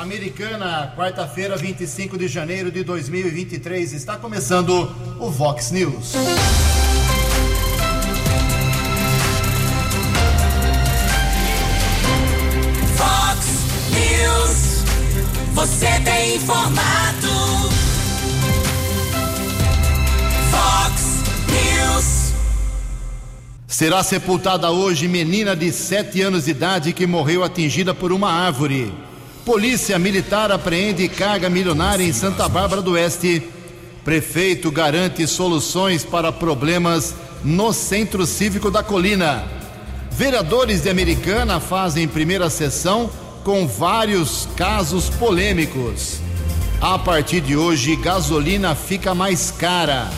Americana, quarta-feira, 25 de janeiro de 2023. Está começando o Vox News. Vox News. Você tem informado. Vox News. Será sepultada hoje menina de 7 anos de idade que morreu atingida por uma árvore. Polícia Militar apreende carga milionária em Santa Bárbara do Oeste. Prefeito garante soluções para problemas no Centro Cívico da Colina. Vereadores de Americana fazem primeira sessão com vários casos polêmicos. A partir de hoje, gasolina fica mais cara.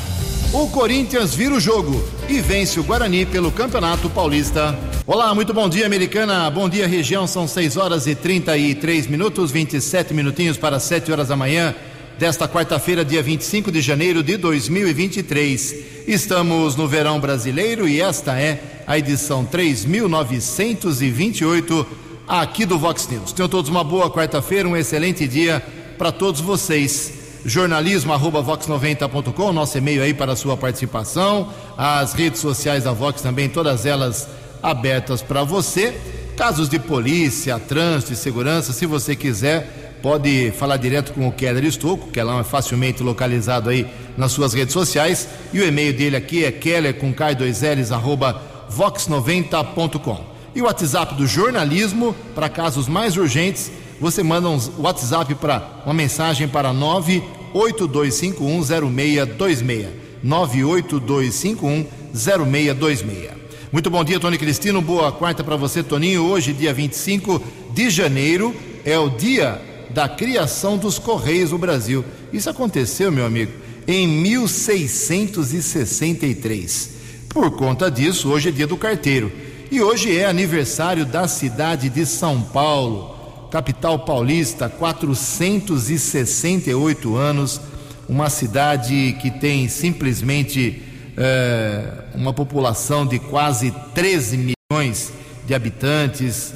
O Corinthians vira o jogo e vence o Guarani pelo Campeonato Paulista. Olá, muito bom dia, Americana. Bom dia, região. São 6 horas e 33 minutos, 27 minutinhos para 7 horas da manhã desta quarta-feira, dia 25 de janeiro de 2023. Estamos no verão brasileiro e esta é a edição 3928 aqui do Vox News. Tenham todos uma boa quarta-feira, um excelente dia para todos vocês jornalismo arroba vox90.com, nosso e-mail aí para a sua participação, as redes sociais da Vox também, todas elas abertas para você. Casos de polícia, trânsito segurança, se você quiser, pode falar direto com o Keller Estocco, que é facilmente localizado aí nas suas redes sociais, e o e-mail dele aqui é keller com k2ls arroba vox90.com. E o WhatsApp do jornalismo, para casos mais urgentes, você manda um WhatsApp para uma mensagem para 982510626. 982510626. Muito bom dia, Tony Cristino. Boa quarta para você, Toninho. Hoje, dia 25 de janeiro, é o dia da criação dos Correios no Brasil. Isso aconteceu, meu amigo, em 1663. Por conta disso, hoje é dia do carteiro. E hoje é aniversário da cidade de São Paulo, capital paulista, 468 anos. Uma cidade que tem simplesmente é, uma população de quase 13 milhões de habitantes,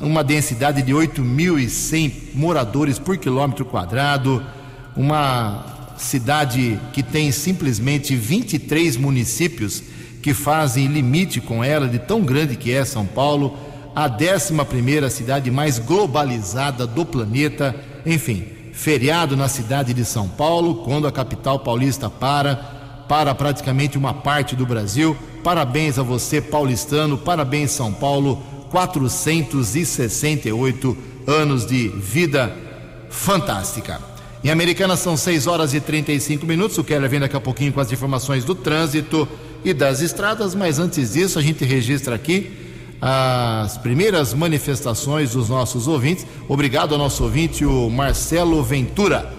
uma densidade de 8.100 moradores por quilômetro quadrado, uma cidade que tem simplesmente 23 municípios que fazem limite com ela, de tão grande que é São Paulo, a 11 cidade mais globalizada do planeta, enfim, feriado na cidade de São Paulo, quando a capital paulista para, para praticamente uma parte do Brasil. Parabéns a você, paulistano, parabéns, São Paulo, 468 anos de vida fantástica. Em Americana são 6 horas e 35 minutos. O Keller vem daqui a pouquinho com as informações do trânsito e das estradas, mas antes disso a gente registra aqui as primeiras manifestações dos nossos ouvintes. Obrigado ao nosso ouvinte, o Marcelo Ventura.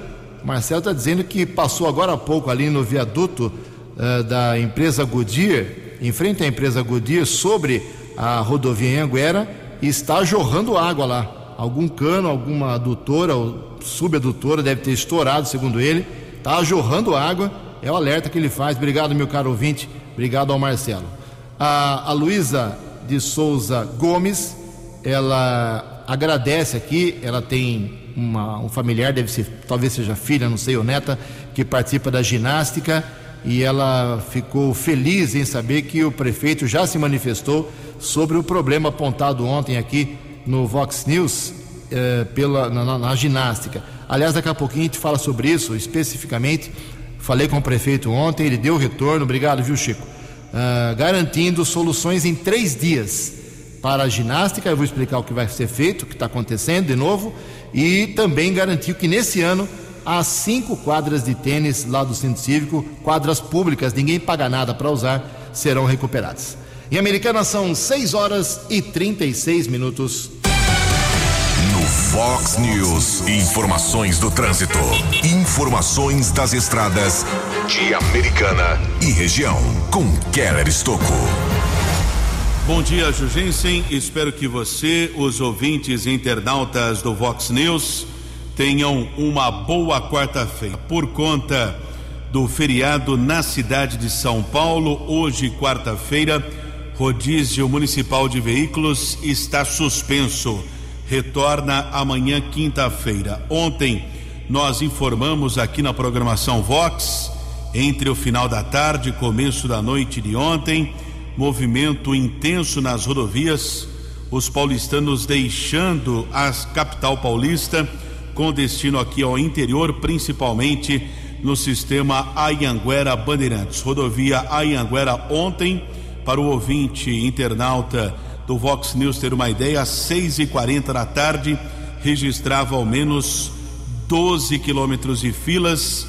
Marcelo está dizendo que passou agora há pouco ali no viaduto uh, da empresa Goodyear, em frente à empresa Goodyear, sobre a rodovia Anguera, e está jorrando água lá. Algum cano, alguma adutora ou subadutora deve ter estourado, segundo ele. Está jorrando água. É o alerta que ele faz. Obrigado, meu caro ouvinte. Obrigado ao Marcelo. A, a Luísa de Souza Gomes, ela agradece aqui, ela tem uma, um familiar, deve ser, talvez seja filha, não sei, ou neta, que participa da ginástica e ela ficou feliz em saber que o prefeito já se manifestou sobre o problema apontado ontem aqui no Vox News eh, pela, na, na, ginástica. Aliás, daqui a pouquinho a gente fala sobre isso especificamente. Falei com o prefeito ontem, ele deu retorno, obrigado, viu, Chico? Uh, garantindo soluções em três dias para a ginástica. Eu vou explicar o que vai ser feito, o que está acontecendo de novo, e também garantiu que nesse ano as cinco quadras de tênis lá do Centro Cívico, quadras públicas, ninguém paga nada para usar, serão recuperadas. Em Americana são 6 horas e 36 minutos. No Fox News, informações do trânsito, informações das estradas de Americana e região, com Keller Estocco. Bom dia, Jugensen. Espero que você, os ouvintes e internautas do Vox News, tenham uma boa quarta-feira. Por conta do feriado na cidade de São Paulo, hoje, quarta-feira, rodízio municipal de veículos está suspenso. retorna amanhã, quinta-feira. Ontem nós informamos aqui na programação Vox, entre o final da tarde e começo da noite de ontem, movimento intenso nas rodovias, os paulistanos deixando a capital paulista com destino aqui ao interior, principalmente no sistema Ayanguera Bandeirantes. Rodovia Ayanguera ontem, para o ouvinte internauta do Vox News ter uma ideia, às seis e quarenta da tarde, registrava ao menos 12 quilômetros de filas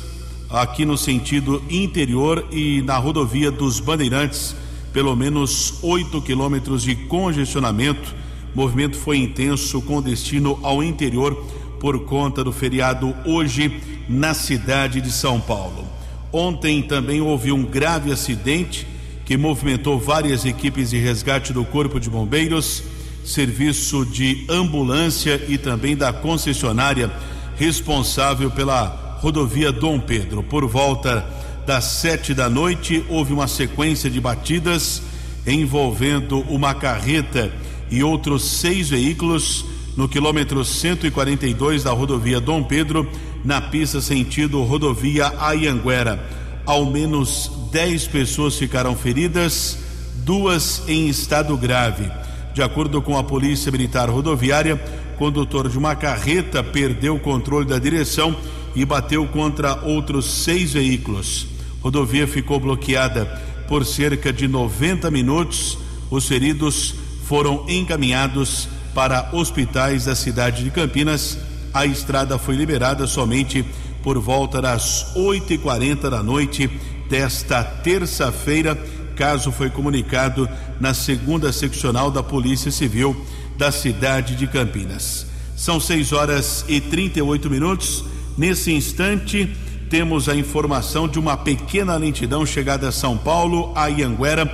aqui no sentido interior e na rodovia dos Bandeirantes, pelo menos 8 quilômetros de congestionamento. O movimento foi intenso com destino ao interior por conta do feriado hoje na cidade de São Paulo. Ontem também houve um grave acidente que movimentou várias equipes de resgate do Corpo de Bombeiros, serviço de ambulância e também da concessionária responsável pela rodovia Dom Pedro. Por volta das sete da noite, houve uma sequência de batidas envolvendo uma carreta e outros seis veículos no quilômetro 142 da rodovia Dom Pedro, na pista sentido rodovia Ayanguera ao menos 10 pessoas ficaram feridas, duas em estado grave. De acordo com a Polícia Militar Rodoviária, condutor de uma carreta perdeu o controle da direção e bateu contra outros seis veículos. A rodovia ficou bloqueada por cerca de 90 minutos. Os feridos foram encaminhados para hospitais da cidade de Campinas. A estrada foi liberada somente por volta das 8h40 da noite desta terça-feira. Caso foi comunicado na segunda seccional da Polícia Civil da cidade de Campinas. São 6 horas e 38 minutos. Nesse instante, temos a informação de uma pequena lentidão chegada a São Paulo, a Ianguera,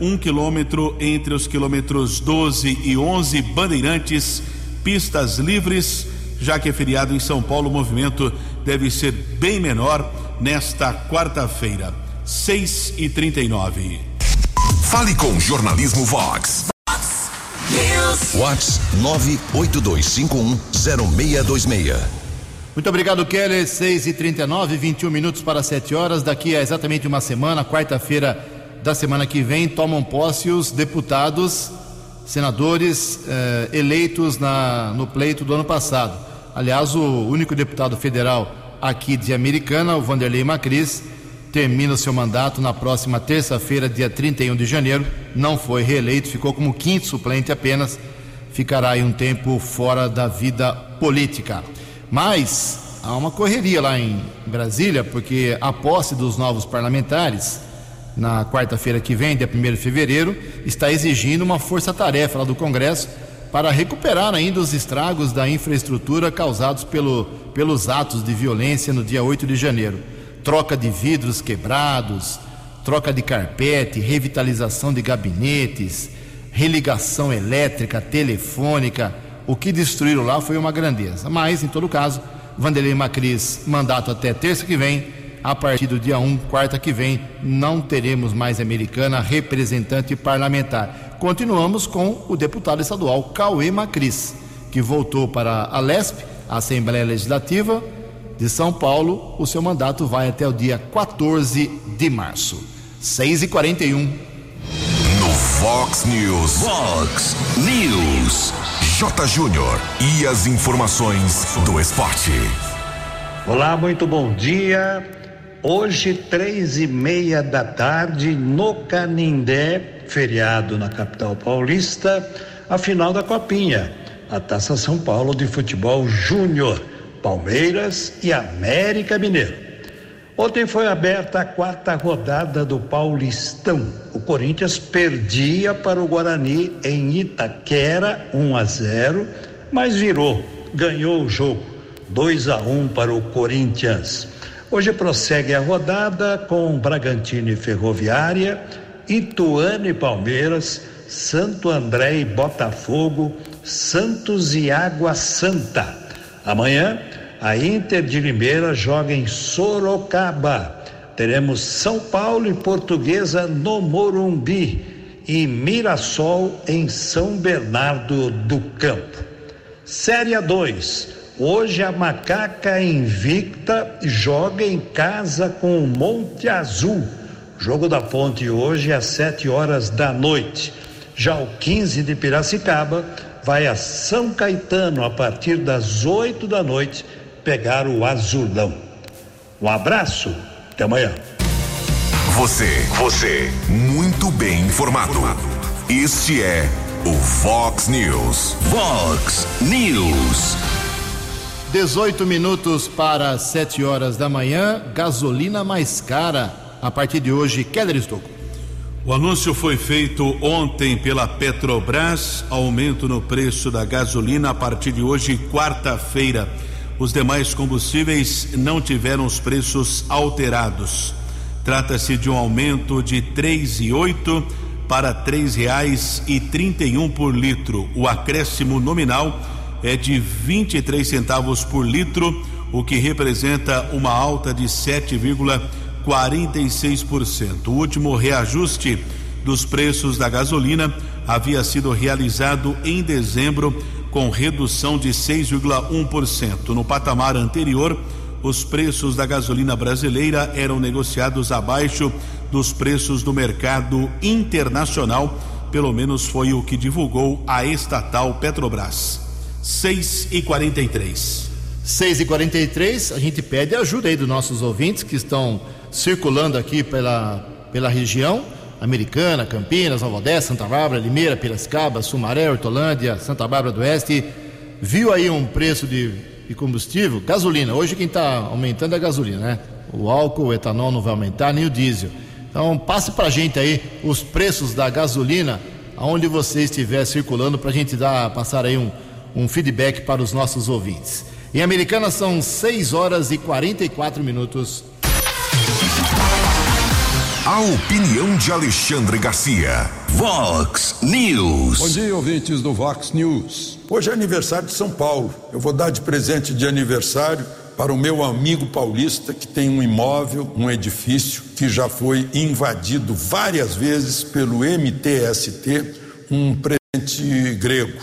um quilômetro entre os quilômetros 12 e 11, Bandeirantes, pistas livres já que é feriado em São Paulo, o movimento deve ser bem menor nesta quarta-feira, 6 e 39 Fale com Jornalismo Vox. Vox Vox 982510626. Muito obrigado, Keller. 6 e 39 21 minutos para 7 horas. Daqui a exatamente uma semana, quarta-feira da semana que vem, tomam posse os deputados, senadores eh, eleitos na, no pleito do ano passado. Aliás, o único deputado federal aqui de Americana, o Vanderlei Macris, termina o seu mandato na próxima terça-feira, dia 31 de janeiro. Não foi reeleito, ficou como quinto suplente apenas. Ficará aí um tempo fora da vida política. Mas há uma correria lá em Brasília, porque a posse dos novos parlamentares, na quarta-feira que vem, dia 1 de fevereiro, está exigindo uma força-tarefa lá do Congresso para recuperar ainda os estragos da infraestrutura causados pelo, pelos atos de violência no dia 8 de janeiro. Troca de vidros quebrados, troca de carpete, revitalização de gabinetes, religação elétrica, telefônica. O que destruíram lá foi uma grandeza. Mas, em todo caso, Vanderlei Macris, mandato até terça que vem. A partir do dia 1, quarta que vem, não teremos mais americana representante parlamentar. Continuamos com o deputado estadual Cauê Macris, que voltou para a LESP, a Assembleia Legislativa de São Paulo. O seu mandato vai até o dia 14 de março. 6 41 No Fox News. Fox News. J. Júnior. E as informações do esporte. Olá, muito bom dia. Hoje, três e meia da tarde, no Canindé, feriado na capital paulista, a final da Copinha, a Taça São Paulo de Futebol Júnior, Palmeiras e América Mineiro. Ontem foi aberta a quarta rodada do Paulistão. O Corinthians perdia para o Guarani em Itaquera 1 a 0, mas virou, ganhou o jogo 2 a 1 para o Corinthians. Hoje prossegue a rodada com Bragantino e Ferroviária, Ituano e Palmeiras, Santo André e Botafogo, Santos e Água Santa. Amanhã, a Inter de Limeira joga em Sorocaba. Teremos São Paulo e Portuguesa no Morumbi e Mirassol em São Bernardo do Campo. Série 2. Hoje a Macaca Invicta joga em casa com o Monte Azul. Jogo da Ponte hoje às 7 horas da noite. Já o 15 de Piracicaba vai a São Caetano a partir das 8 da noite pegar o Azulão. Um abraço, até amanhã. Você, você, muito bem informado. Este é o Fox News. Fox News. 18 minutos para 7 horas da manhã, gasolina mais cara a partir de hoje. Keller Estocco. O anúncio foi feito ontem pela Petrobras, aumento no preço da gasolina a partir de hoje, quarta-feira. Os demais combustíveis não tiveram os preços alterados. Trata-se de um aumento de três e oito para três reais e trinta e um por litro. O acréscimo nominal é de 23 centavos por litro, o que representa uma alta de 7,46%. O último reajuste dos preços da gasolina havia sido realizado em dezembro com redução de 6,1%. No patamar anterior, os preços da gasolina brasileira eram negociados abaixo dos preços do mercado internacional, pelo menos foi o que divulgou a estatal Petrobras. 6 e 43 6 e 43 a gente pede ajuda aí dos nossos ouvintes que estão circulando aqui pela, pela região americana, Campinas, Nova Odessa, Santa Bárbara, Limeira, Piracicaba, Sumaré, Hortolândia, Santa Bárbara do Oeste. Viu aí um preço de, de combustível? Gasolina. Hoje quem está aumentando é a gasolina, né? O álcool, o etanol não vai aumentar, nem o diesel. Então passe para a gente aí os preços da gasolina, aonde você estiver circulando, para a gente dar, passar aí um, um feedback para os nossos ouvintes. Em Americana são 6 horas e 44 minutos. A opinião de Alexandre Garcia. Vox News. Bom dia, ouvintes do Vox News. Hoje é aniversário de São Paulo. Eu vou dar de presente de aniversário para o meu amigo paulista que tem um imóvel, um edifício que já foi invadido várias vezes pelo MTST, um presente grego.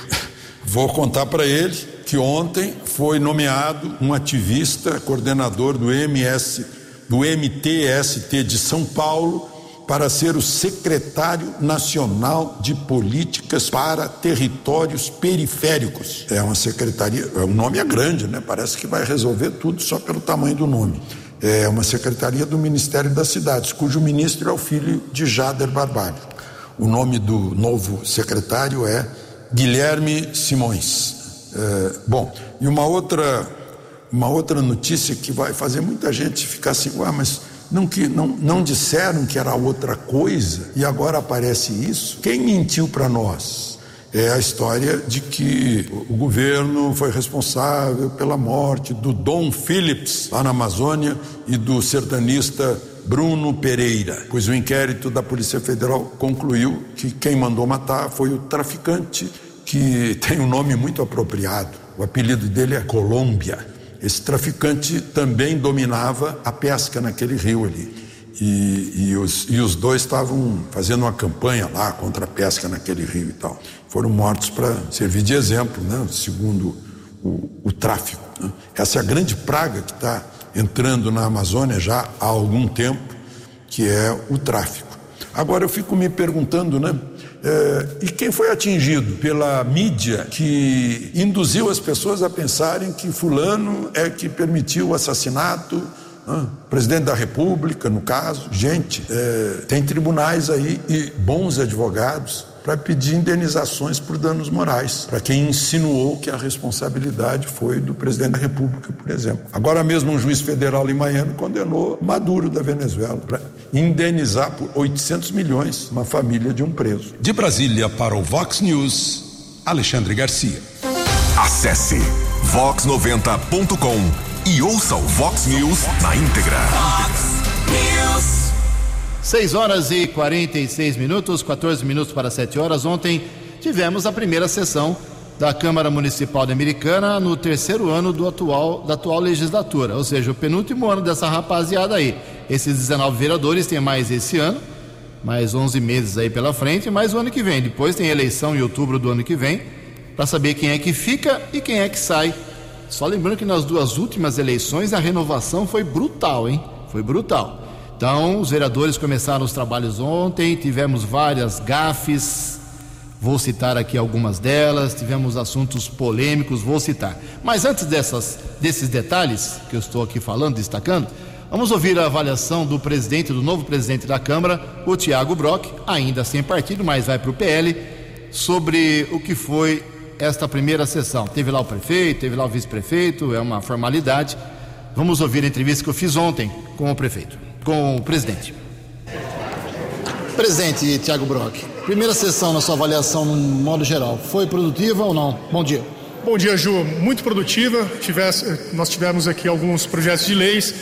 Vou contar para ele que ontem foi nomeado um ativista, coordenador do MS do MTST de São Paulo para ser o secretário nacional de políticas para territórios periféricos. É uma secretaria, o nome é grande, né? Parece que vai resolver tudo só pelo tamanho do nome. É uma secretaria do Ministério das Cidades, cujo ministro é o filho de Jader Barbalho. O nome do novo secretário é Guilherme Simões. É, bom, e uma outra uma outra notícia que vai fazer muita gente ficar assim, ah, mas não, que, não, não disseram que era outra coisa e agora aparece isso? Quem mentiu para nós? É a história de que o governo foi responsável pela morte do Dom Phillips, lá na Amazônia, e do sertanista Bruno Pereira, pois o inquérito da Polícia Federal concluiu que quem mandou matar foi o traficante, que tem um nome muito apropriado. O apelido dele é Colômbia. Esse traficante também dominava a pesca naquele rio ali. E, e, os, e os dois estavam fazendo uma campanha lá contra a pesca naquele rio e tal. Foram mortos para servir de exemplo, né? segundo o, o tráfico. Né? Essa é a grande praga que está entrando na Amazônia já há algum tempo, que é o tráfico. Agora eu fico me perguntando, né? É, e quem foi atingido pela mídia que induziu as pessoas a pensarem que Fulano é que permitiu o assassinato? Presidente da República, no caso. Gente, é, tem tribunais aí e bons advogados para pedir indenizações por danos morais, para quem insinuou que a responsabilidade foi do presidente da República, por exemplo. Agora mesmo um juiz federal em Miami condenou Maduro da Venezuela indenizar por 800 milhões uma família de um preso. De Brasília para o Vox News, Alexandre Garcia. Acesse vox90.com e ouça o Vox News na íntegra. News. 6 horas e 46 minutos, 14 minutos para 7 horas. Ontem tivemos a primeira sessão da Câmara Municipal de Americana no terceiro ano do atual, da atual legislatura, ou seja, o penúltimo ano dessa rapaziada aí. Esses 19 vereadores têm mais esse ano, mais 11 meses aí pela frente, mais o ano que vem. Depois tem eleição em outubro do ano que vem para saber quem é que fica e quem é que sai. Só lembrando que nas duas últimas eleições a renovação foi brutal, hein? Foi brutal. Então, os vereadores começaram os trabalhos ontem, tivemos várias gafes, vou citar aqui algumas delas, tivemos assuntos polêmicos, vou citar. Mas antes dessas, desses detalhes que eu estou aqui falando, destacando, vamos ouvir a avaliação do presidente, do novo presidente da Câmara, o Tiago Brock, ainda sem partido, mas vai para o PL, sobre o que foi esta primeira sessão. Teve lá o prefeito, teve lá o vice-prefeito, é uma formalidade. Vamos ouvir a entrevista que eu fiz ontem com o prefeito com o presidente. Presidente Tiago Brock, primeira sessão na sua avaliação no modo geral, foi produtiva ou não? Bom dia. Bom dia, Ju. Muito produtiva. Tivesse, nós tivemos aqui alguns projetos de leis.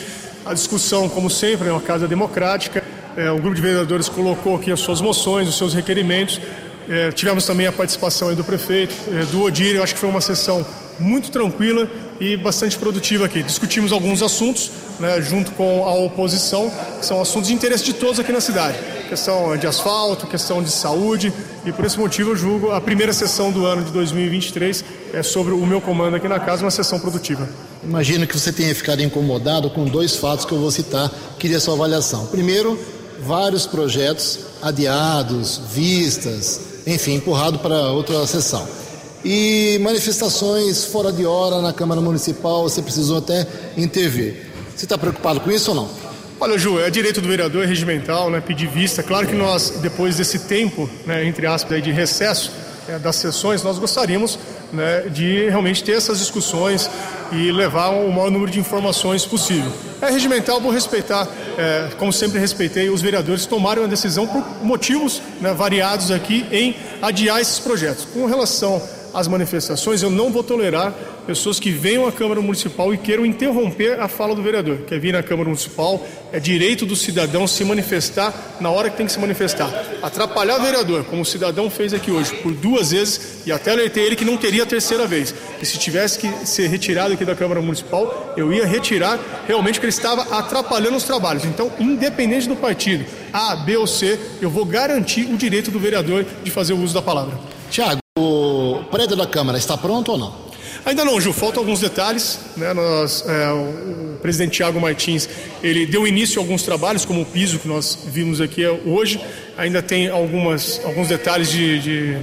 A discussão, como sempre, é uma casa democrática. É, o grupo de vereadores colocou aqui as suas moções, os seus requerimentos. É, tivemos também a participação do prefeito, é, do Odir. Eu acho que foi uma sessão muito tranquila e bastante produtiva aqui. Discutimos alguns assuntos né, junto com a oposição, que são assuntos de interesse de todos aqui na cidade. Questão de asfalto, questão de saúde, e por esse motivo eu julgo a primeira sessão do ano de 2023 é sobre o meu comando aqui na casa, uma sessão produtiva. Imagino que você tenha ficado incomodado com dois fatos que eu vou citar, queria sua avaliação. Primeiro, vários projetos adiados, vistas, enfim, empurrado para outra sessão. E manifestações fora de hora na Câmara Municipal, você precisou até intervir. Você está preocupado com isso ou não? Olha, Ju, é direito do vereador, é regimental, né, pedir vista. Claro que nós, depois desse tempo, né, entre aspas, aí, de recesso é, das sessões, nós gostaríamos né, de realmente ter essas discussões e levar o maior número de informações possível. É regimental, vou respeitar, é, como sempre respeitei, os vereadores tomaram a decisão por motivos né, variados aqui em adiar esses projetos. Com relação às manifestações, eu não vou tolerar pessoas que venham à Câmara Municipal e queiram interromper a fala do vereador. Quer vir na Câmara Municipal, é direito do cidadão se manifestar na hora que tem que se manifestar. Atrapalhar o vereador, como o cidadão fez aqui hoje, por duas vezes, e até alertei ele que não teria a terceira vez. E se tivesse que ser retirado aqui da Câmara Municipal, eu ia retirar realmente porque ele estava atrapalhando os trabalhos. Então, independente do partido, A, B ou C, eu vou garantir o direito do vereador de fazer o uso da palavra. Tiago, o prédio da Câmara está pronto ou não? Ainda não, Ju, faltam alguns detalhes. Né? Nós, é, o presidente Tiago Martins ele deu início a alguns trabalhos, como o piso que nós vimos aqui hoje. Ainda tem algumas, alguns detalhes de, de,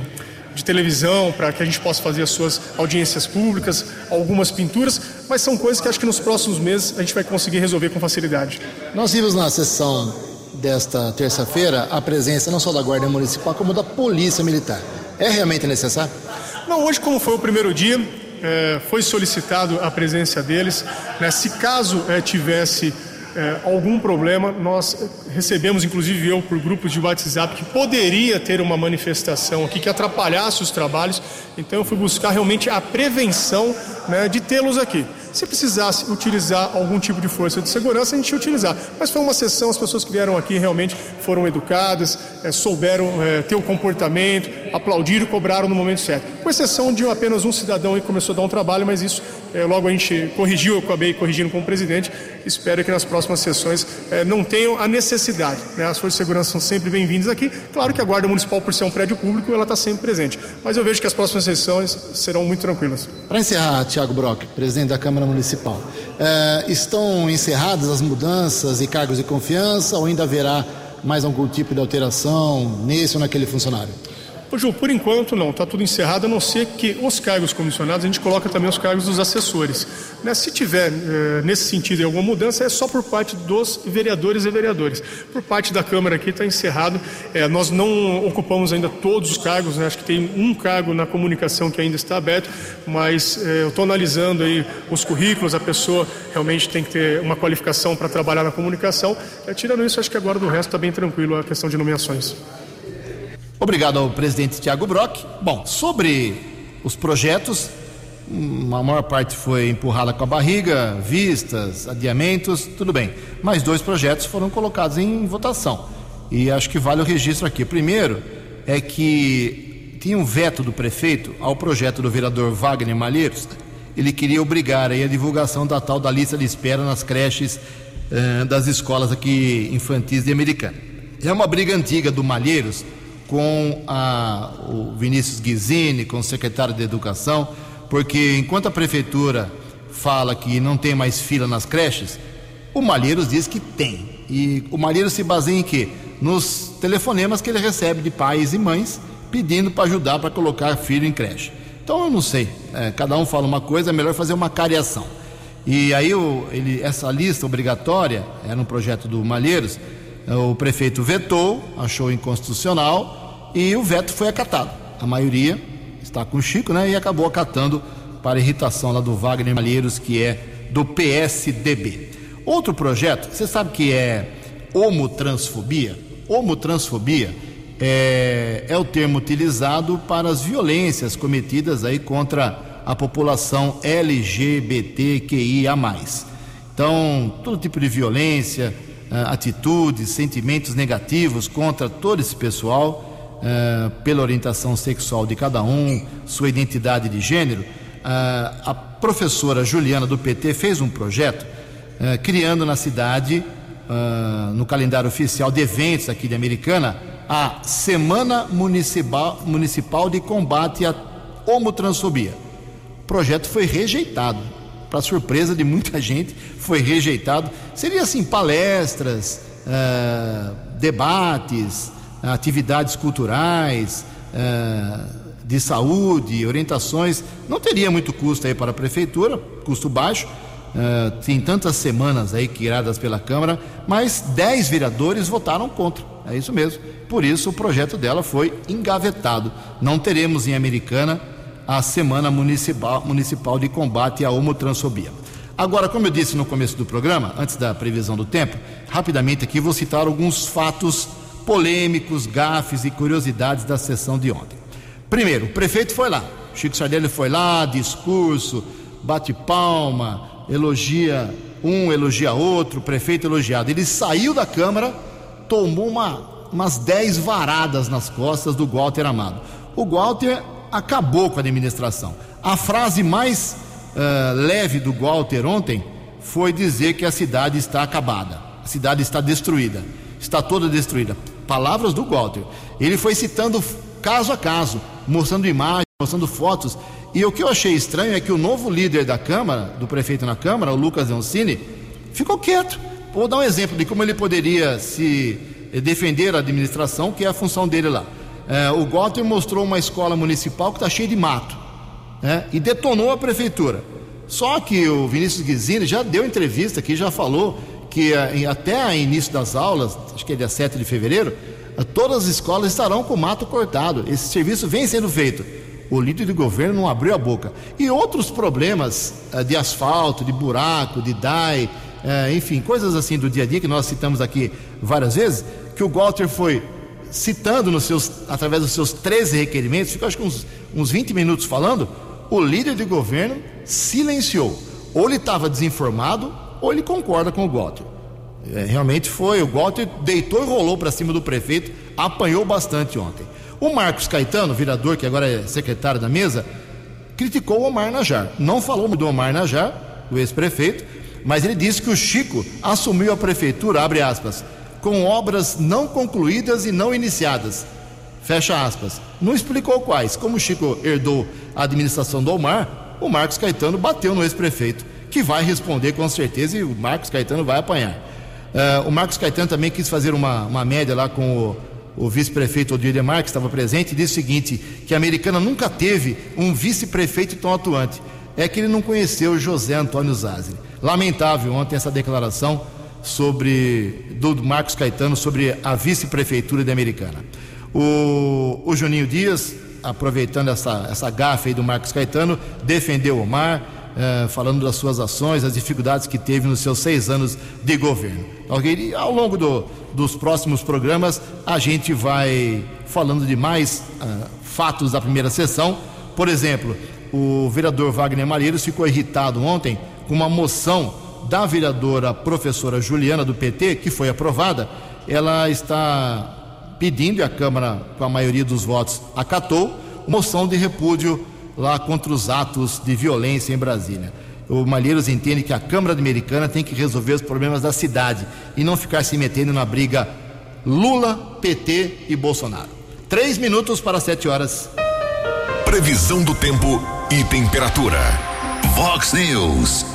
de televisão para que a gente possa fazer as suas audiências públicas, algumas pinturas, mas são coisas que acho que nos próximos meses a gente vai conseguir resolver com facilidade. Nós vimos na sessão desta terça-feira a presença não só da Guarda Municipal, como da Polícia Militar. É realmente necessário? Não, hoje, como foi o primeiro dia, é, foi solicitado a presença deles. Né? Se caso é, tivesse é, algum problema, nós recebemos, inclusive eu, por grupos de WhatsApp, que poderia ter uma manifestação aqui que atrapalhasse os trabalhos. Então eu fui buscar realmente a prevenção né, de tê-los aqui. Se precisasse utilizar algum tipo de força de segurança, a gente ia utilizar. Mas foi uma sessão, as pessoas que vieram aqui realmente foram educadas, é, souberam é, ter o comportamento, aplaudiram e cobraram no momento certo. Com exceção de apenas um cidadão que começou a dar um trabalho, mas isso é, logo a gente corrigiu, eu acabei corrigindo com o presidente. Espero que nas próximas sessões não tenham a necessidade. Né? As forças de segurança são sempre bem-vindas aqui. Claro que a Guarda Municipal, por ser um prédio público, ela está sempre presente. Mas eu vejo que as próximas sessões serão muito tranquilas. Para encerrar, Tiago Brock, presidente da Câmara Municipal. É, estão encerradas as mudanças e cargos de confiança ou ainda haverá mais algum tipo de alteração nesse ou naquele funcionário? Ô, Ju, por enquanto não, está tudo encerrado, a não ser que os cargos comissionados, a gente coloca também os cargos dos assessores. Né? Se tiver, eh, nesse sentido, alguma mudança, é só por parte dos vereadores e vereadores. Por parte da Câmara aqui está encerrado, eh, nós não ocupamos ainda todos os cargos, né? acho que tem um cargo na comunicação que ainda está aberto, mas eh, eu estou analisando aí os currículos, a pessoa realmente tem que ter uma qualificação para trabalhar na comunicação. tirando isso, acho que agora do resto está bem tranquilo a questão de nomeações. Obrigado ao presidente Tiago Brock. Bom, sobre os projetos, a maior parte foi empurrada com a barriga, vistas, adiamentos, tudo bem. Mas dois projetos foram colocados em votação. E acho que vale o registro aqui. Primeiro é que tinha um veto do prefeito ao projeto do vereador Wagner Malheiros. Ele queria obrigar a divulgação da tal da lista de espera nas creches eh, das escolas aqui infantis de Americana. É uma briga antiga do Malheiros com a, o Vinícius Guizini, com o secretário de Educação, porque enquanto a prefeitura fala que não tem mais fila nas creches, o Malheiros diz que tem. E o Malheiros se baseia em quê? Nos telefonemas que ele recebe de pais e mães pedindo para ajudar para colocar filho em creche. Então eu não sei, é, cada um fala uma coisa, é melhor fazer uma cariação. E aí o, ele, essa lista obrigatória, era um projeto do Malheiros, o prefeito vetou, achou inconstitucional e o veto foi acatado. A maioria está com o Chico, né? E acabou acatando para irritação lá do Wagner Malheiros, que é do PSDB. Outro projeto, você sabe que é homotransfobia? Homotransfobia é, é o termo utilizado para as violências cometidas aí contra a população LGBTQIA+. Então, todo tipo de violência, atitudes, sentimentos negativos contra todo esse pessoal, uh, pela orientação sexual de cada um, sua identidade de gênero. Uh, a professora Juliana do PT fez um projeto criando na cidade, no calendário oficial de eventos aqui de Americana, a Semana Municipal, Municipal de Combate à Homotransfobia. O projeto foi rejeitado para surpresa de muita gente, foi rejeitado. Seria assim: palestras, uh, debates, atividades culturais, uh, de saúde, orientações. Não teria muito custo aí para a prefeitura, custo baixo. Uh, tem tantas semanas aí criadas pela Câmara, mas 10 vereadores votaram contra. É isso mesmo. Por isso o projeto dela foi engavetado. Não teremos em Americana a Semana Municipal, Municipal de Combate à Homotransfobia. Agora, como eu disse no começo do programa, antes da previsão do tempo, rapidamente aqui vou citar alguns fatos polêmicos, gafes e curiosidades da sessão de ontem. Primeiro, o prefeito foi lá, Chico Sardelli foi lá, discurso, bate palma, elogia um, elogia outro, prefeito elogiado. Ele saiu da Câmara, tomou uma, umas 10 varadas nas costas do Walter Amado. O Walter acabou com a administração. A frase mais uh, leve do Walter ontem foi dizer que a cidade está acabada, a cidade está destruída, está toda destruída. Palavras do Walter. Ele foi citando caso a caso, mostrando imagens, mostrando fotos. E o que eu achei estranho é que o novo líder da Câmara, do prefeito na Câmara, o Lucas Leoncini, ficou quieto. Vou dar um exemplo de como ele poderia se defender a administração, que é a função dele lá. É, o Walter mostrou uma escola municipal que está cheia de mato né, e detonou a prefeitura. Só que o Vinícius Guizini já deu entrevista aqui, já falou que é, até o início das aulas, acho que é dia 7 de fevereiro, é, todas as escolas estarão com mato cortado. Esse serviço vem sendo feito. O líder do governo não abriu a boca. E outros problemas é, de asfalto, de buraco, de DAI, enfim, coisas assim do dia a dia que nós citamos aqui várias vezes, que o Walter foi citando nos seus, através dos seus 13 requerimentos, ficou acho que uns, uns 20 minutos falando, o líder de governo silenciou. Ou ele estava desinformado, ou ele concorda com o Walter. É, realmente foi, o Walter deitou e rolou para cima do prefeito, apanhou bastante ontem. O Marcos Caetano, vereador que agora é secretário da mesa, criticou o Omar Najar. Não falou do Omar Najar, do ex-prefeito, mas ele disse que o Chico assumiu a prefeitura, abre aspas, com obras não concluídas e não iniciadas. Fecha aspas. Não explicou quais. Como o Chico herdou a administração do Omar, o Marcos Caetano bateu no ex-prefeito, que vai responder com certeza e o Marcos Caetano vai apanhar. Uh, o Marcos Caetano também quis fazer uma, uma média lá com o, o vice-prefeito Odir Demar, que estava presente, e disse o seguinte: que a americana nunca teve um vice-prefeito tão atuante. É que ele não conheceu José Antônio Zazzi. Lamentável ontem essa declaração sobre do Marcos Caetano sobre a vice-prefeitura de Americana. O, o Juninho Dias, aproveitando essa, essa gafe aí do Marcos Caetano, defendeu o Mar, eh, falando das suas ações, as dificuldades que teve nos seus seis anos de governo. Okay? E ao longo do, dos próximos programas, a gente vai falando de mais uh, fatos da primeira sessão. Por exemplo, o vereador Wagner Malheiros ficou irritado ontem com uma moção da vereadora professora Juliana do PT, que foi aprovada, ela está pedindo, e a Câmara, com a maioria dos votos, acatou, moção de repúdio lá contra os atos de violência em Brasília. O Malheiros entende que a Câmara Americana tem que resolver os problemas da cidade e não ficar se metendo na briga Lula, PT e Bolsonaro. Três minutos para sete horas. Previsão do tempo e temperatura. Vox News.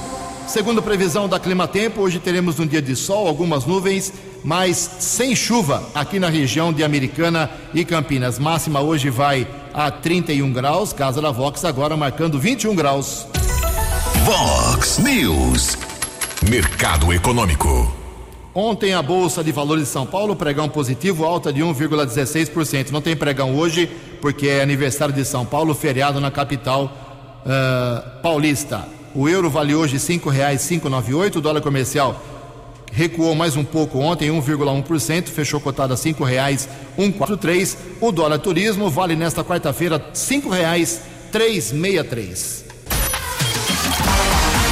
Segundo previsão da Clima Tempo, hoje teremos um dia de sol, algumas nuvens, mas sem chuva aqui na região de Americana e Campinas. Máxima hoje vai a 31 graus, Casa da Vox agora marcando 21 graus. Vox News. Mercado Econômico. Ontem a Bolsa de Valores de São Paulo, pregão positivo, alta de 1,16%. Não tem pregão hoje, porque é aniversário de São Paulo, feriado na capital uh, paulista. O euro vale hoje R$ 5,598, o dólar comercial recuou mais um pouco ontem, 1,1%, fechou cotado a R$ 5,143. O dólar turismo vale nesta quarta-feira R$ 5,363.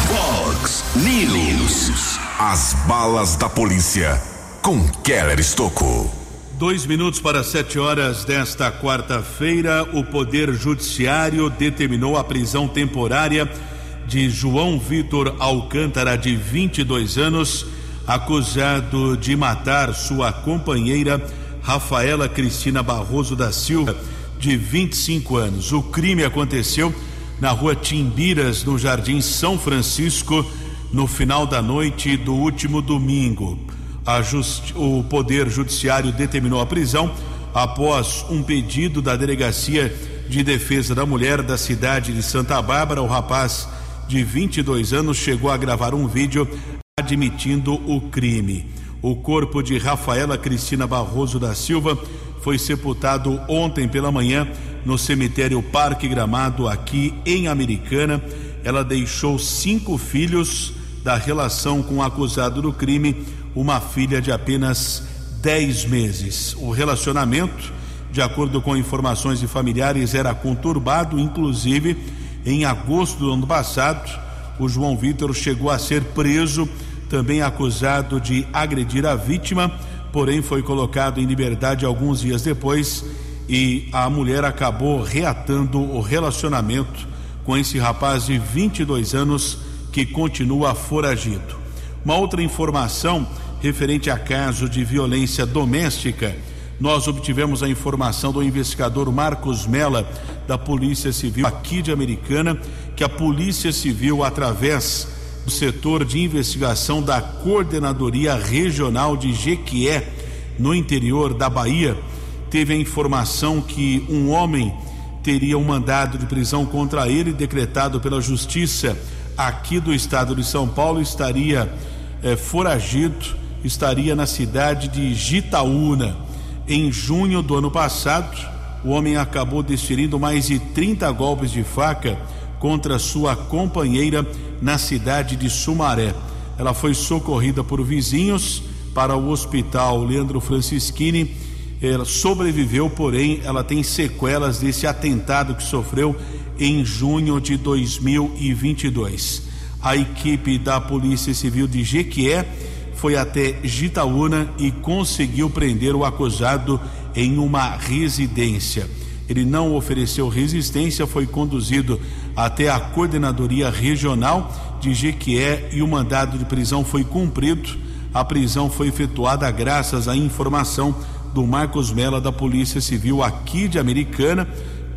Vox News. As balas da polícia com Keller Estocco. Dois minutos para sete horas desta quarta-feira, o Poder Judiciário determinou a prisão temporária de João Vitor Alcântara, de 22 anos, acusado de matar sua companheira Rafaela Cristina Barroso da Silva, de 25 anos. O crime aconteceu na rua Timbiras, no Jardim São Francisco, no final da noite do último domingo. Justi o Poder Judiciário determinou a prisão após um pedido da Delegacia de Defesa da Mulher da cidade de Santa Bárbara. O rapaz de 22 anos chegou a gravar um vídeo admitindo o crime. O corpo de Rafaela Cristina Barroso da Silva foi sepultado ontem pela manhã no cemitério Parque Gramado, aqui em Americana. Ela deixou cinco filhos da relação com o acusado do crime, uma filha de apenas 10 meses. O relacionamento, de acordo com informações de familiares, era conturbado, inclusive em agosto do ano passado, o João Vitor chegou a ser preso, também acusado de agredir a vítima, porém foi colocado em liberdade alguns dias depois e a mulher acabou reatando o relacionamento com esse rapaz de 22 anos que continua foragido. Uma outra informação referente a caso de violência doméstica. Nós obtivemos a informação do investigador Marcos Mella, da Polícia Civil aqui de Americana, que a Polícia Civil, através do setor de investigação da Coordenadoria Regional de Jequié, no interior da Bahia, teve a informação que um homem teria um mandado de prisão contra ele decretado pela Justiça aqui do estado de São Paulo estaria eh, foragido, estaria na cidade de Gitaúna. Em junho do ano passado, o homem acabou desferindo mais de 30 golpes de faca contra sua companheira na cidade de Sumaré. Ela foi socorrida por vizinhos para o hospital Leandro Francischini. Ela sobreviveu, porém, ela tem sequelas desse atentado que sofreu em junho de 2022. A equipe da Polícia Civil de Jequié foi até Gitaúna e conseguiu prender o acusado em uma residência. Ele não ofereceu resistência, foi conduzido até a coordenadoria regional de Jequié e o mandado de prisão foi cumprido. A prisão foi efetuada graças à informação do Marcos Mela da Polícia Civil aqui de Americana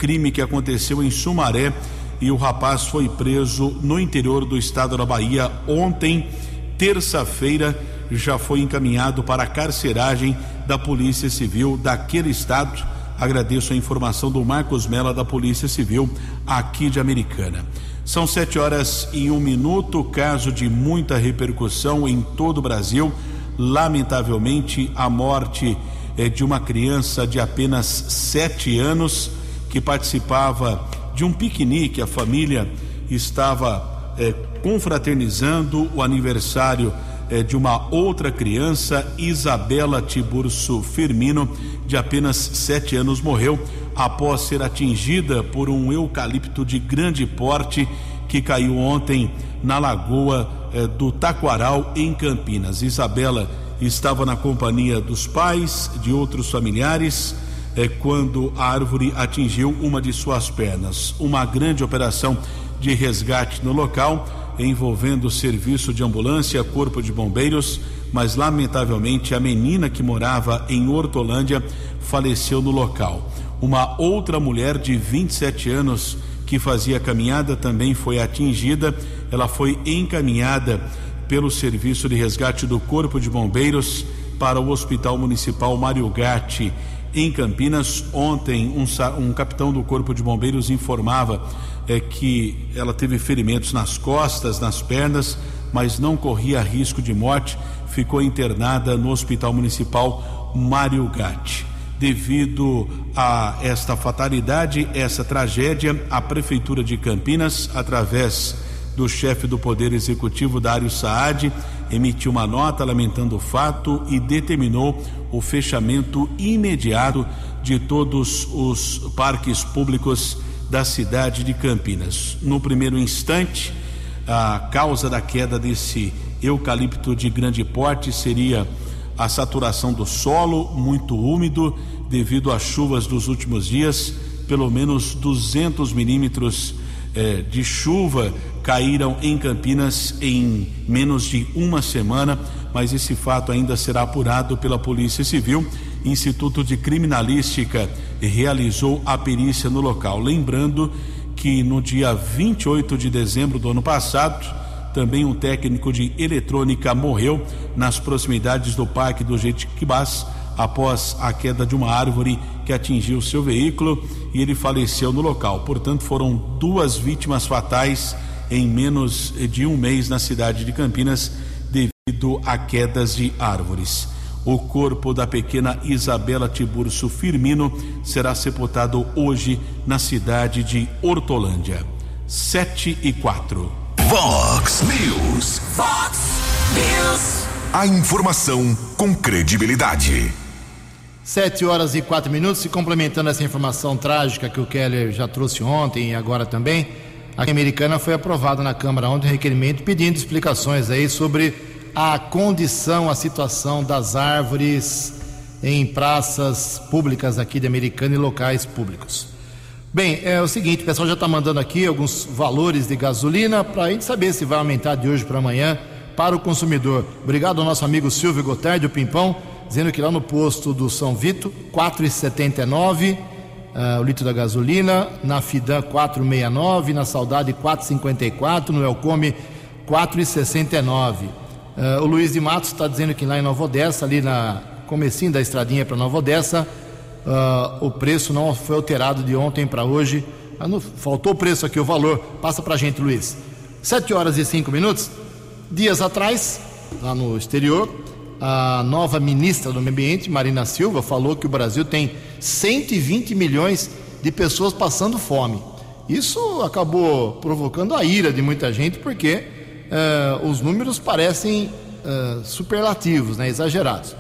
crime que aconteceu em Sumaré e o rapaz foi preso no interior do estado da Bahia ontem, terça-feira, já foi encaminhado para a carceragem da Polícia Civil daquele estado. Agradeço a informação do Marcos Mela da Polícia Civil aqui de Americana. São sete horas e um minuto, caso de muita repercussão em todo o Brasil. Lamentavelmente, a morte é de uma criança de apenas sete anos que participava de um piquenique. A família estava é, confraternizando o aniversário é, de uma outra criança, Isabela Tiburcio Firmino, de apenas sete anos, morreu após ser atingida por um eucalipto de grande porte que caiu ontem na lagoa é, do Taquaral, em Campinas. Isabela estava na companhia dos pais, de outros familiares é, quando a árvore atingiu uma de suas pernas. Uma grande operação de resgate no local, envolvendo o serviço de ambulância, corpo de bombeiros, mas lamentavelmente a menina que morava em Hortolândia faleceu no local. Uma outra mulher de 27 anos que fazia caminhada também foi atingida. Ela foi encaminhada pelo Serviço de Resgate do Corpo de Bombeiros para o Hospital Municipal Mário Gatti, em Campinas. Ontem, um, um capitão do Corpo de Bombeiros informava é, que ela teve ferimentos nas costas, nas pernas, mas não corria risco de morte. Ficou internada no Hospital Municipal Mário Gatti. Devido a esta fatalidade, essa tragédia, a Prefeitura de Campinas, através do chefe do Poder Executivo, Dário Saad, emitiu uma nota lamentando o fato e determinou o fechamento imediato de todos os parques públicos da cidade de Campinas. No primeiro instante, a causa da queda desse eucalipto de grande porte seria a saturação do solo, muito úmido, devido às chuvas dos últimos dias, pelo menos 200 milímetros eh, de chuva caíram em Campinas em menos de uma semana, mas esse fato ainda será apurado pela Polícia Civil. Instituto de Criminalística realizou a perícia no local. Lembrando que no dia 28 de dezembro do ano passado, também um técnico de eletrônica morreu nas proximidades do Parque do Jequitinhonha após a queda de uma árvore que atingiu seu veículo e ele faleceu no local. Portanto, foram duas vítimas fatais em menos de um mês na cidade de Campinas devido a quedas de árvores. O corpo da pequena Isabela Tiburcio Firmino será sepultado hoje na cidade de Hortolândia. 7 e 4. Vox News. Vox News. A informação com credibilidade. Sete horas e quatro minutos, e complementando essa informação trágica que o Keller já trouxe ontem e agora também, a americana foi aprovada na Câmara ontem um requerimento pedindo explicações aí sobre a condição, a situação das árvores em praças públicas aqui de Americana e locais públicos. Bem, é o seguinte, o pessoal já está mandando aqui alguns valores de gasolina para a gente saber se vai aumentar de hoje para amanhã para o consumidor. Obrigado ao nosso amigo Silvio Gotardi, o Pimpão, dizendo que lá no posto do São Vito, 4,79 uh, o litro da gasolina, na Fidan 4,69, na Saudade 4,54, no Elcome 4,69. Uh, o Luiz de Matos está dizendo que lá em Nova Odessa, ali na comecinho da estradinha para Nova Odessa, uh, o preço não foi alterado de ontem para hoje. Ah, não, faltou o preço aqui, o valor. Passa para gente, Luiz. 7 horas e 5 minutos. Dias atrás, lá no exterior, a nova ministra do Meio Ambiente, Marina Silva, falou que o Brasil tem 120 milhões de pessoas passando fome. Isso acabou provocando a ira de muita gente, porque uh, os números parecem uh, superlativos, né, exagerados.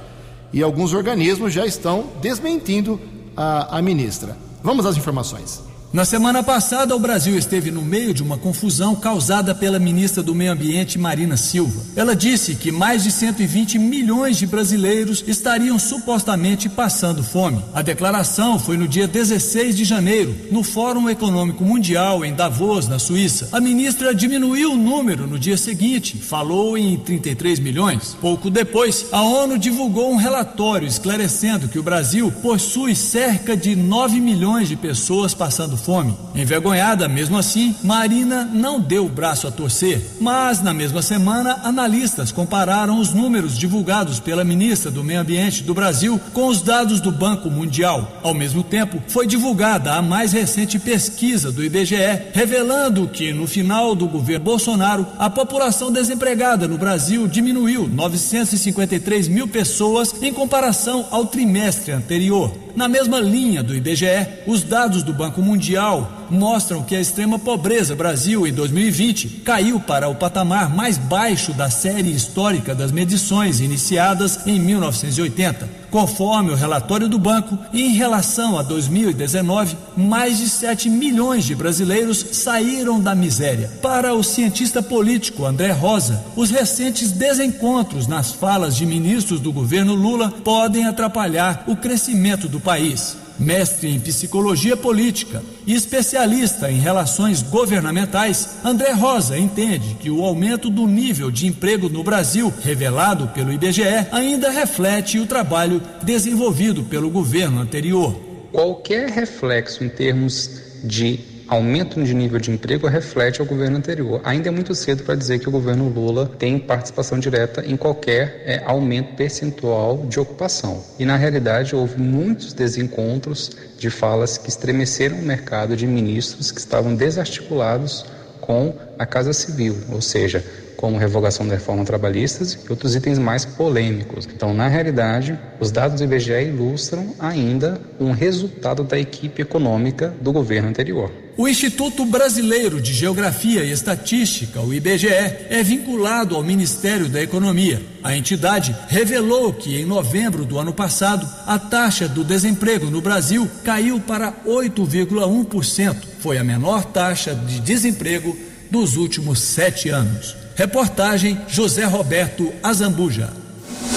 E alguns organismos já estão desmentindo a, a ministra. Vamos às informações. Na semana passada, o Brasil esteve no meio de uma confusão causada pela ministra do Meio Ambiente, Marina Silva. Ela disse que mais de 120 milhões de brasileiros estariam supostamente passando fome. A declaração foi no dia 16 de janeiro, no Fórum Econômico Mundial em Davos, na Suíça. A ministra diminuiu o número no dia seguinte, falou em 33 milhões. Pouco depois, a ONU divulgou um relatório esclarecendo que o Brasil possui cerca de 9 milhões de pessoas passando fome. Envergonhada, mesmo assim, Marina não deu o braço a torcer. Mas, na mesma semana, analistas compararam os números divulgados pela ministra do Meio Ambiente do Brasil com os dados do Banco Mundial. Ao mesmo tempo, foi divulgada a mais recente pesquisa do IBGE, revelando que, no final do governo Bolsonaro, a população desempregada no Brasil diminuiu 953 mil pessoas em comparação ao trimestre anterior. Na mesma linha do IBGE, os dados do Banco Mundial mostram que a extrema pobreza Brasil em 2020 caiu para o patamar mais baixo da série histórica das medições iniciadas em 1980. Conforme o relatório do banco, em relação a 2019, mais de 7 milhões de brasileiros saíram da miséria. Para o cientista político André Rosa, os recentes desencontros nas falas de ministros do governo Lula podem atrapalhar o crescimento do país mestre em psicologia política e especialista em relações governamentais, André Rosa entende que o aumento do nível de emprego no Brasil, revelado pelo IBGE, ainda reflete o trabalho desenvolvido pelo governo anterior. qualquer reflexo em termos de aumento de nível de emprego reflete o governo anterior. Ainda é muito cedo para dizer que o governo Lula tem participação direta em qualquer é, aumento percentual de ocupação. E na realidade houve muitos desencontros de falas que estremeceram o mercado de ministros que estavam desarticulados com a Casa Civil, ou seja, como revogação da reforma trabalhista e outros itens mais polêmicos. Então, na realidade, os dados do IBGE ilustram ainda um resultado da equipe econômica do governo anterior. O Instituto Brasileiro de Geografia e Estatística, o IBGE, é vinculado ao Ministério da Economia. A entidade revelou que em novembro do ano passado, a taxa do desemprego no Brasil caiu para 8,1%. Foi a menor taxa de desemprego dos últimos sete anos. Reportagem José Roberto Azambuja.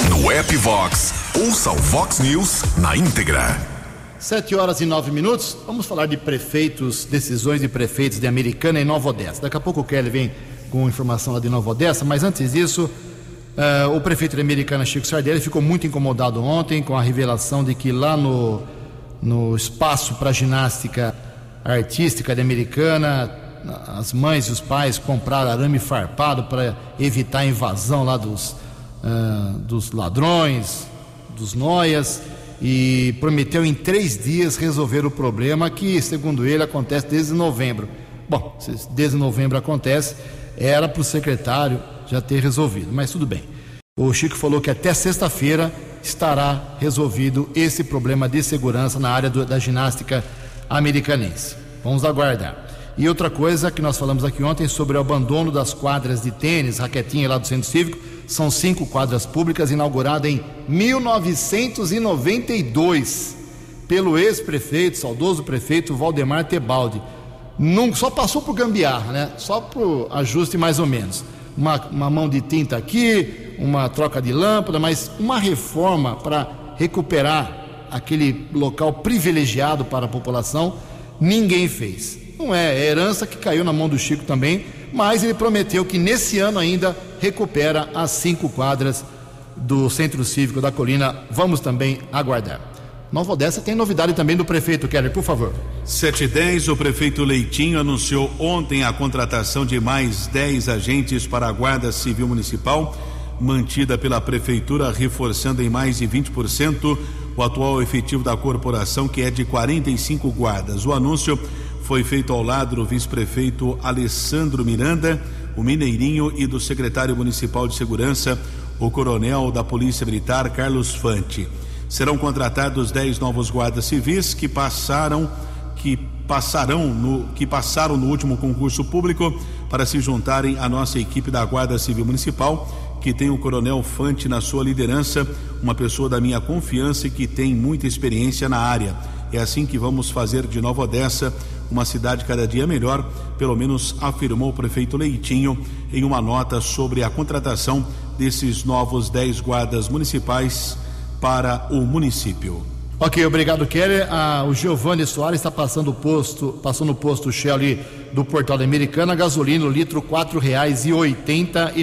No app Vox, ouça o Vox News na íntegra. Sete horas e nove minutos. Vamos falar de prefeitos, decisões de prefeitos de Americana e Nova Odessa. Daqui a pouco o Kelly vem com informação lá de Nova Odessa, mas antes disso, uh, o prefeito de Americana, Chico Sardelli, ficou muito incomodado ontem com a revelação de que lá no, no espaço para ginástica artística de Americana as mães e os pais compraram arame farpado para evitar a invasão lá dos, uh, dos ladrões, dos noias, e prometeu em três dias resolver o problema que, segundo ele, acontece desde novembro. Bom, se desde novembro acontece, era para o secretário já ter resolvido, mas tudo bem. O Chico falou que até sexta-feira estará resolvido esse problema de segurança na área do, da ginástica americanense. Vamos aguardar. E outra coisa que nós falamos aqui ontem sobre o abandono das quadras de tênis, raquetinha lá do Centro Cívico, são cinco quadras públicas inauguradas em 1992 pelo ex-prefeito, saudoso prefeito Valdemar Tebaldi. Num, só passou por gambiarra, né? Só por ajuste mais ou menos. Uma, uma mão de tinta aqui, uma troca de lâmpada, mas uma reforma para recuperar aquele local privilegiado para a população, ninguém fez. Não é, é herança que caiu na mão do Chico também, mas ele prometeu que nesse ano ainda recupera as cinco quadras do Centro Cívico da Colina. Vamos também aguardar. Nova Odessa tem novidade também do prefeito Keller, por favor. 710, o prefeito Leitinho anunciou ontem a contratação de mais 10 agentes para a Guarda Civil Municipal, mantida pela prefeitura, reforçando em mais de 20% o atual efetivo da corporação, que é de 45 guardas. O anúncio foi feito ao lado do vice-prefeito Alessandro Miranda, o Mineirinho e do secretário municipal de segurança, o coronel da Polícia Militar Carlos Fante. Serão contratados 10 novos guardas civis que passaram que passarão no que passaram no último concurso público para se juntarem à nossa equipe da Guarda Civil Municipal, que tem o Coronel Fante na sua liderança, uma pessoa da minha confiança e que tem muita experiência na área. É assim que vamos fazer de Nova Odessa uma cidade cada dia melhor, pelo menos afirmou o prefeito Leitinho em uma nota sobre a contratação desses novos 10 guardas municipais para o município. Ok, obrigado, Keller. Ah, o Giovanni Soares está passando o posto, passou no posto Shell do Portal da Americana, gasolina, litro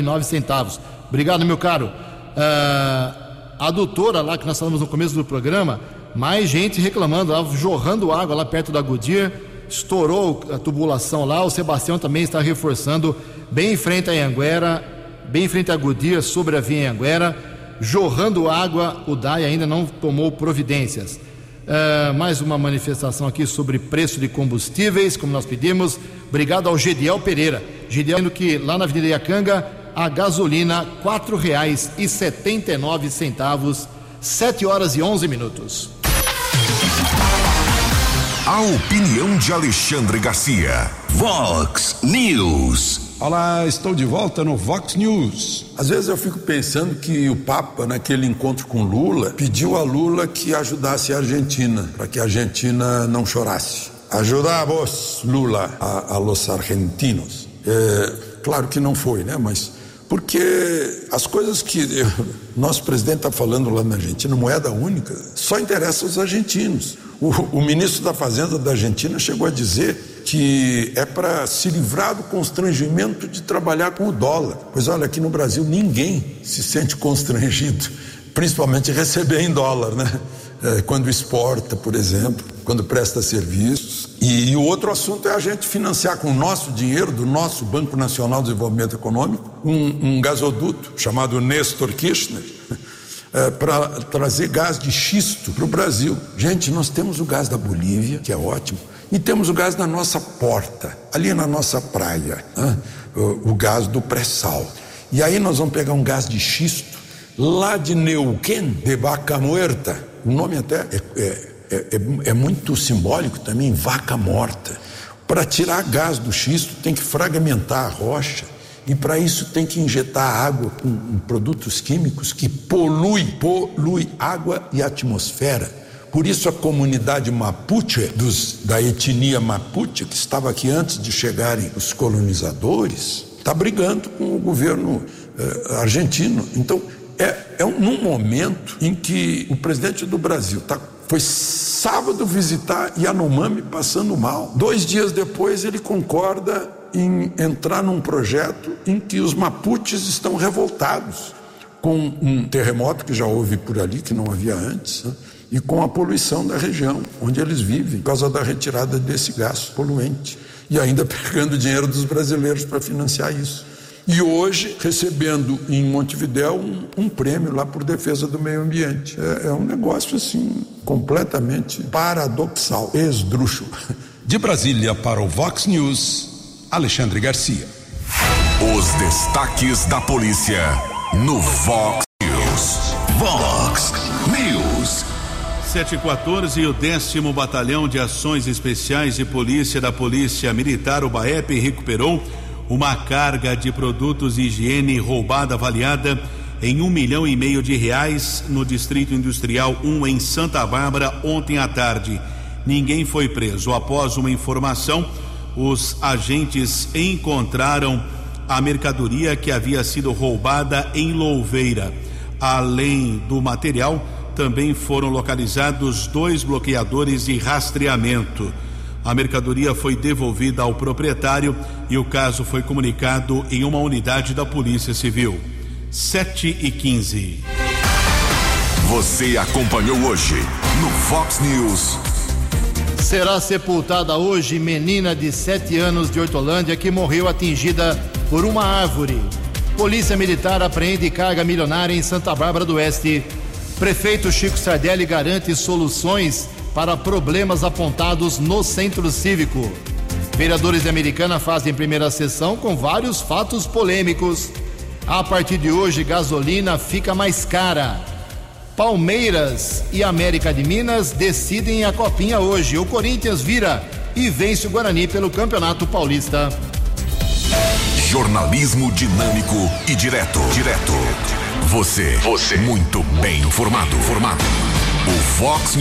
nove centavos. Obrigado, meu caro. Ah, a doutora lá que nós falamos no começo do programa, mais gente reclamando, lá, jorrando água lá perto da Goodyear estourou a tubulação lá. O Sebastião também está reforçando bem em frente a Anguera, bem em frente a Goodyear, sobre a via Anguera, jorrando água. O DAI ainda não tomou providências. Uh, mais uma manifestação aqui sobre preço de combustíveis, como nós pedimos. Obrigado ao Gediel Pereira. Gediel, dizendo que lá na Avenida Iacanga, a gasolina R$ 4,79, 7 horas e 11 minutos. A opinião de Alexandre Garcia. Vox News. Olá, estou de volta no Vox News. Às vezes eu fico pensando que o Papa, naquele encontro com Lula, pediu a Lula que ajudasse a Argentina, para que a Argentina não chorasse. Ajudamos, Lula, a, a los argentinos. É, claro que não foi, né? Mas porque as coisas que nosso presidente está falando lá na Argentina, moeda única, só interessa aos argentinos. O, o ministro da Fazenda da Argentina chegou a dizer que é para se livrar do constrangimento de trabalhar com o dólar. Pois olha, aqui no Brasil ninguém se sente constrangido, principalmente receber em dólar, né? é, quando exporta, por exemplo, quando presta serviços. E, e, o outro assunto é a gente financiar com o nosso dinheiro, do nosso Banco Nacional de Desenvolvimento Econômico, um, um gasoduto chamado Nestor Kirchner, é, para trazer gás de xisto para o Brasil. Gente, nós temos o gás da Bolívia, que é ótimo, e temos o gás na nossa porta, ali na nossa praia, né? o, o gás do pré-sal. E aí nós vamos pegar um gás de xisto lá de Neuquén, de Vaca Muerta. O nome até é, é, é, é muito simbólico também, vaca morta. Para tirar gás do xisto tem que fragmentar a rocha e para isso tem que injetar água com produtos químicos que polui, polui água e atmosfera. Por isso a comunidade Mapuche, dos, da etnia Mapuche, que estava aqui antes de chegarem os colonizadores, está brigando com o governo eh, argentino. Então, é, é um, num momento em que o presidente do Brasil tá, foi sábado visitar Yanomami passando mal. Dois dias depois ele concorda em entrar num projeto em que os Mapuches estão revoltados com um terremoto que já houve por ali, que não havia antes. Né? e com a poluição da região onde eles vivem, por causa da retirada desse gás poluente. E ainda pegando dinheiro dos brasileiros para financiar isso. E hoje recebendo em Montevidéu um, um, prêmio lá por defesa do meio ambiente. É, é um negócio assim completamente paradoxal, esdrúxulo. De Brasília para o Vox News, Alexandre Garcia. Os destaques da polícia no Vox News. Vox News. 714 e o décimo Batalhão de Ações Especiais de Polícia da Polícia Militar, o BAEP, recuperou uma carga de produtos de higiene roubada avaliada em um milhão e meio de reais no Distrito Industrial 1 em Santa Bárbara ontem à tarde. Ninguém foi preso. Após uma informação, os agentes encontraram a mercadoria que havia sido roubada em Louveira. Além do material, também foram localizados dois bloqueadores de rastreamento. A mercadoria foi devolvida ao proprietário e o caso foi comunicado em uma unidade da Polícia Civil. 7 e 15. Você acompanhou hoje no Fox News. Será sepultada hoje menina de 7 anos de Hortolândia que morreu atingida por uma árvore. Polícia Militar apreende carga milionária em Santa Bárbara do Oeste Prefeito Chico Sardelli garante soluções para problemas apontados no centro cívico. Vereadores de Americana fazem primeira sessão com vários fatos polêmicos. A partir de hoje, gasolina fica mais cara. Palmeiras e América de Minas decidem a copinha hoje. O Corinthians vira e vence o Guarani pelo Campeonato Paulista. Jornalismo dinâmico e direto. Direto. Você. Você. Muito bem informado. Formado. O Fox